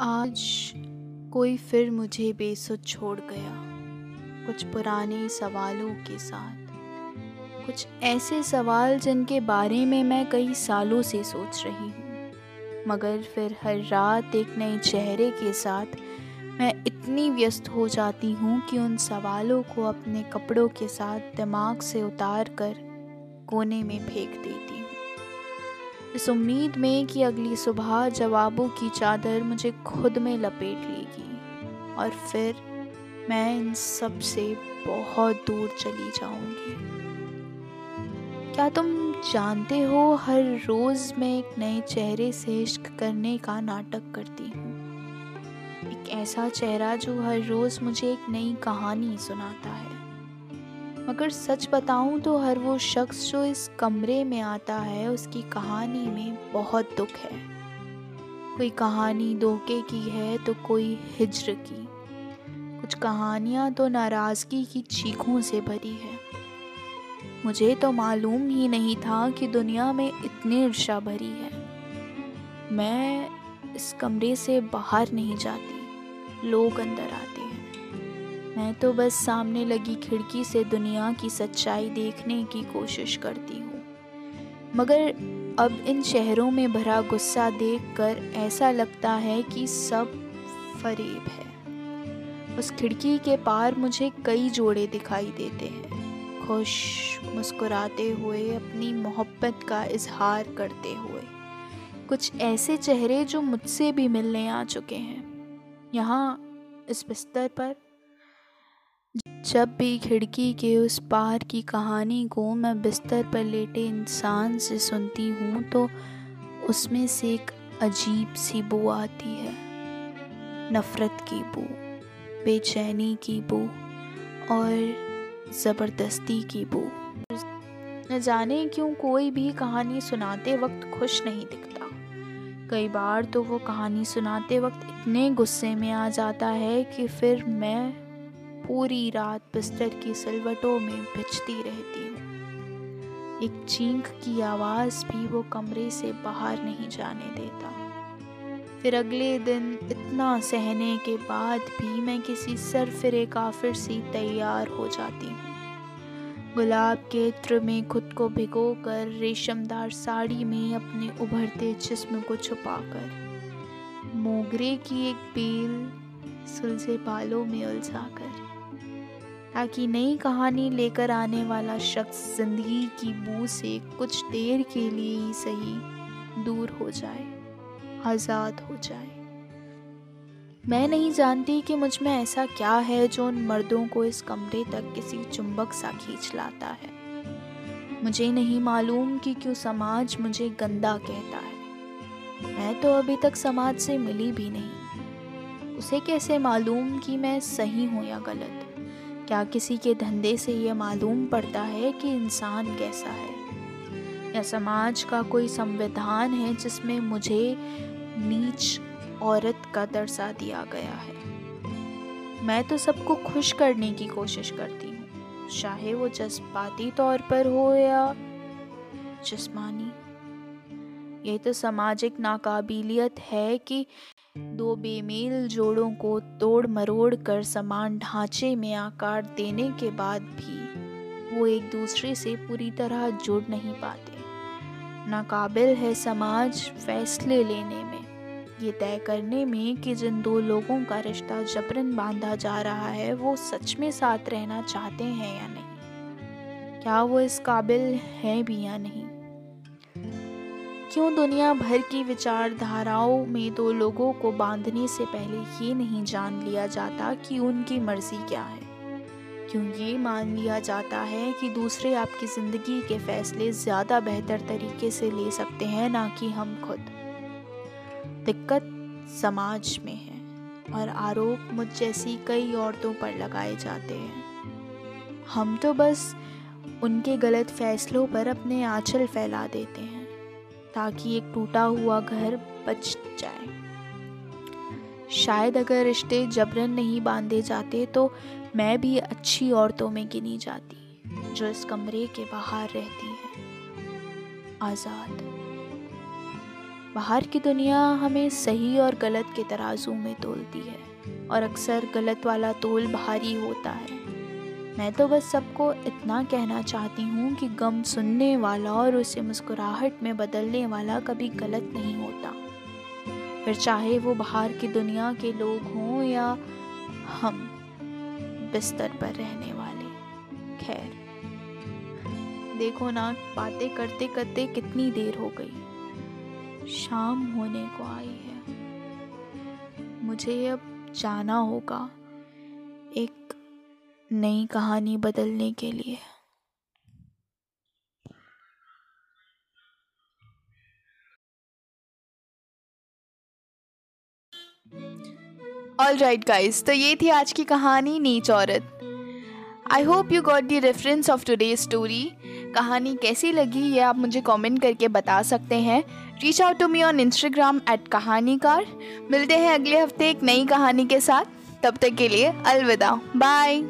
आज कोई फिर मुझे बेसुध छोड़ गया, कुछ पुराने सवालों के साथ। कुछ ऐसे सवाल जिनके बारे में मैं कई सालों से सोच रही हूँ, मगर फिर हर रात एक नए चेहरे के साथ मैं इतनी व्यस्त हो जाती हूँ कि उन सवालों को अपने कपड़ों के साथ दिमाग से उतार कर कोने में फेंक देती इस उम्मीद में कि अगली सुबह जवाबों की चादर मुझे खुद में लपेट लेगी और फिर मैं इन सबसे बहुत दूर चली जाऊँगी। क्या तुम जानते हो, हर रोज़ मैं एक नए चेहरे से इश्क करने का नाटक करती हूँ। एक ऐसा चेहरा जो हर रोज़ मुझे एक नई कहानी सुनाता है। मगर सच बताऊँ तो हर वो शख्स जो इस कमरे में आता है, उसकी कहानी में बहुत दुख है। कोई कहानी धोखे की है तो कोई हिजर की। कुछ कहानियाँ तो नाराज़गी की चीखों से भरी है। मुझे तो मालूम ही नहीं था कि दुनिया में इतनी ईर्षा भरी है। मैं इस कमरे से बाहर नहीं जाती, लोग अंदर आते। मैं तो बस सामने लगी खिड़की से दुनिया की सच्चाई देखने की कोशिश करती हूँ। मगर अब इन शहरों में भरा गुस्सा देखकर ऐसा लगता है कि सब फरेब है। उस खिड़की के पार मुझे कई जोड़े दिखाई देते हैं। खुश, मुस्कुराते हुए, अपनी मोहब्बत का इजहार करते हुए। कुछ ऐसे चेहरे जो मुझसे भी मिलने आ चुके हैं। यहाँ इस बिस्तर पर जब भी खिड़की के उस पार की कहानी को मैं बिस्तर पर लेटे इंसान से सुनती हूँ तो उसमें से एक अजीब सी बू आती है। नफ़रत की बू, बेचैनी की बू और ज़बरदस्ती की बू। न जाने क्यों कोई भी कहानी सुनाते वक्त खुश नहीं दिखता। कई बार तो वो कहानी सुनाते वक्त इतने गुस्से में आ जाता है कि फिर मैं पूरी रात बिस्तर की सिलवटों में भिजती रहती हूँ। एक चींख की आवाज़ भी वो कमरे से बाहर नहीं जाने देता। फिर अगले दिन इतना सहने के बाद भी मैं किसी सरफिरे काफिर सी तैयार हो जाती हूँ। गुलाब के इत्र में खुद को भिगो कर रेशमदार साड़ी में अपने उभरते जिस्म को छुपाकर, मोगरे की एक बेल सुलझे बालों में उलझाकर ताकि नई कहानी लेकर आने वाला शख्स ज़िंदगी की बू से कुछ देर के लिए ही सही दूर हो जाए, आज़ाद हो जाए। मैं नहीं जानती कि मुझमें ऐसा क्या है जो उन मर्दों को इस कमरे तक किसी चुंबक सा खींच लाता है। मुझे नहीं मालूम कि क्यों समाज मुझे गंदा कहता है। मैं तो अभी तक समाज से मिली भी नहीं। उसे कैसे मालूम कि मैं सही हूँ या गलत? क्या किसी के धंधे से ये मालूम पड़ता है कि इंसान कैसा है? या समाज का कोई संविधान है जिसमें मुझे नीच औरत का दर्जा दिया गया है? मैं तो सबको खुश करने की कोशिश करती हूँ, चाहे वो जज्बाती तौर पर हो या जिस्मानी। ये तो सामाजिक नाकाबिलियत है कि दो बेमेल जोड़ों को तोड़ मरोड़ कर समान ढांचे में आकार देने के बाद भी वो एक दूसरे से पूरी तरह जुड़ नहीं पाते। नाकाबिल है समाज फैसले लेने में। ये तय करने में कि जिन दो लोगों का रिश्ता जबरन बांधा जा रहा है, वो सच में साथ रहना चाहते हैं या नहीं। क्या वो इस काबिल हैं भी या नहीं? क्यों दुनिया भर की विचारधाराओं में दो लोगों को बांधने से पहले ये नहीं जान लिया जाता कि उनकी मर्ज़ी क्या है? क्यों ये मान लिया जाता है कि दूसरे आपकी ज़िंदगी के फैसले ज़्यादा बेहतर तरीके से ले सकते हैं ना कि हम खुद? दिक्कत समाज में है और आरोप मुझ जैसी कई औरतों पर लगाए जाते हैं। हम तो बस उनके गलत फैसलों पर अपने आंचल फैला देते हैं। ताकि एक टूटा हुआ घर बच जाए। शायद अगर रिश्ते जबरन नहीं बांधे जाते तो मैं भी अच्छी औरतों में गिनी जाती, जो इस कमरे के बाहर रहती हैं। आज़ाद। बाहर की दुनिया हमें सही और गलत के तराजू में तोलती है, और अक्सर गलत वाला तोल भारी होता है। मैं तो बस सबको इतना कहना चाहती हूँ कि गम सुनने वाला और उसे मुस्कुराहट में बदलने वाला कभी गलत नहीं होता। फिर चाहे वो बाहर की दुनिया के लोग हों या हम बिस्तर पर रहने वाले। खैर, देखो ना, बातें करते करते कितनी देर हो गई। शाम होने को आई है। मुझे अब जाना होगा। एक नई कहानी बदलने के लिए। ऑल राइट गाइज़ तो ये थी आज की कहानी, नीच औरत। I hope you got the reference of today story कहानी कैसी लगी, ये आप मुझे कमेंट करके बता सकते हैं। Reach out to me on Instagram at Kahanikar. मिलते हैं अगले हफ़्ते एक नई कहानी के साथ। तब तक के लिए अलविदा। बाय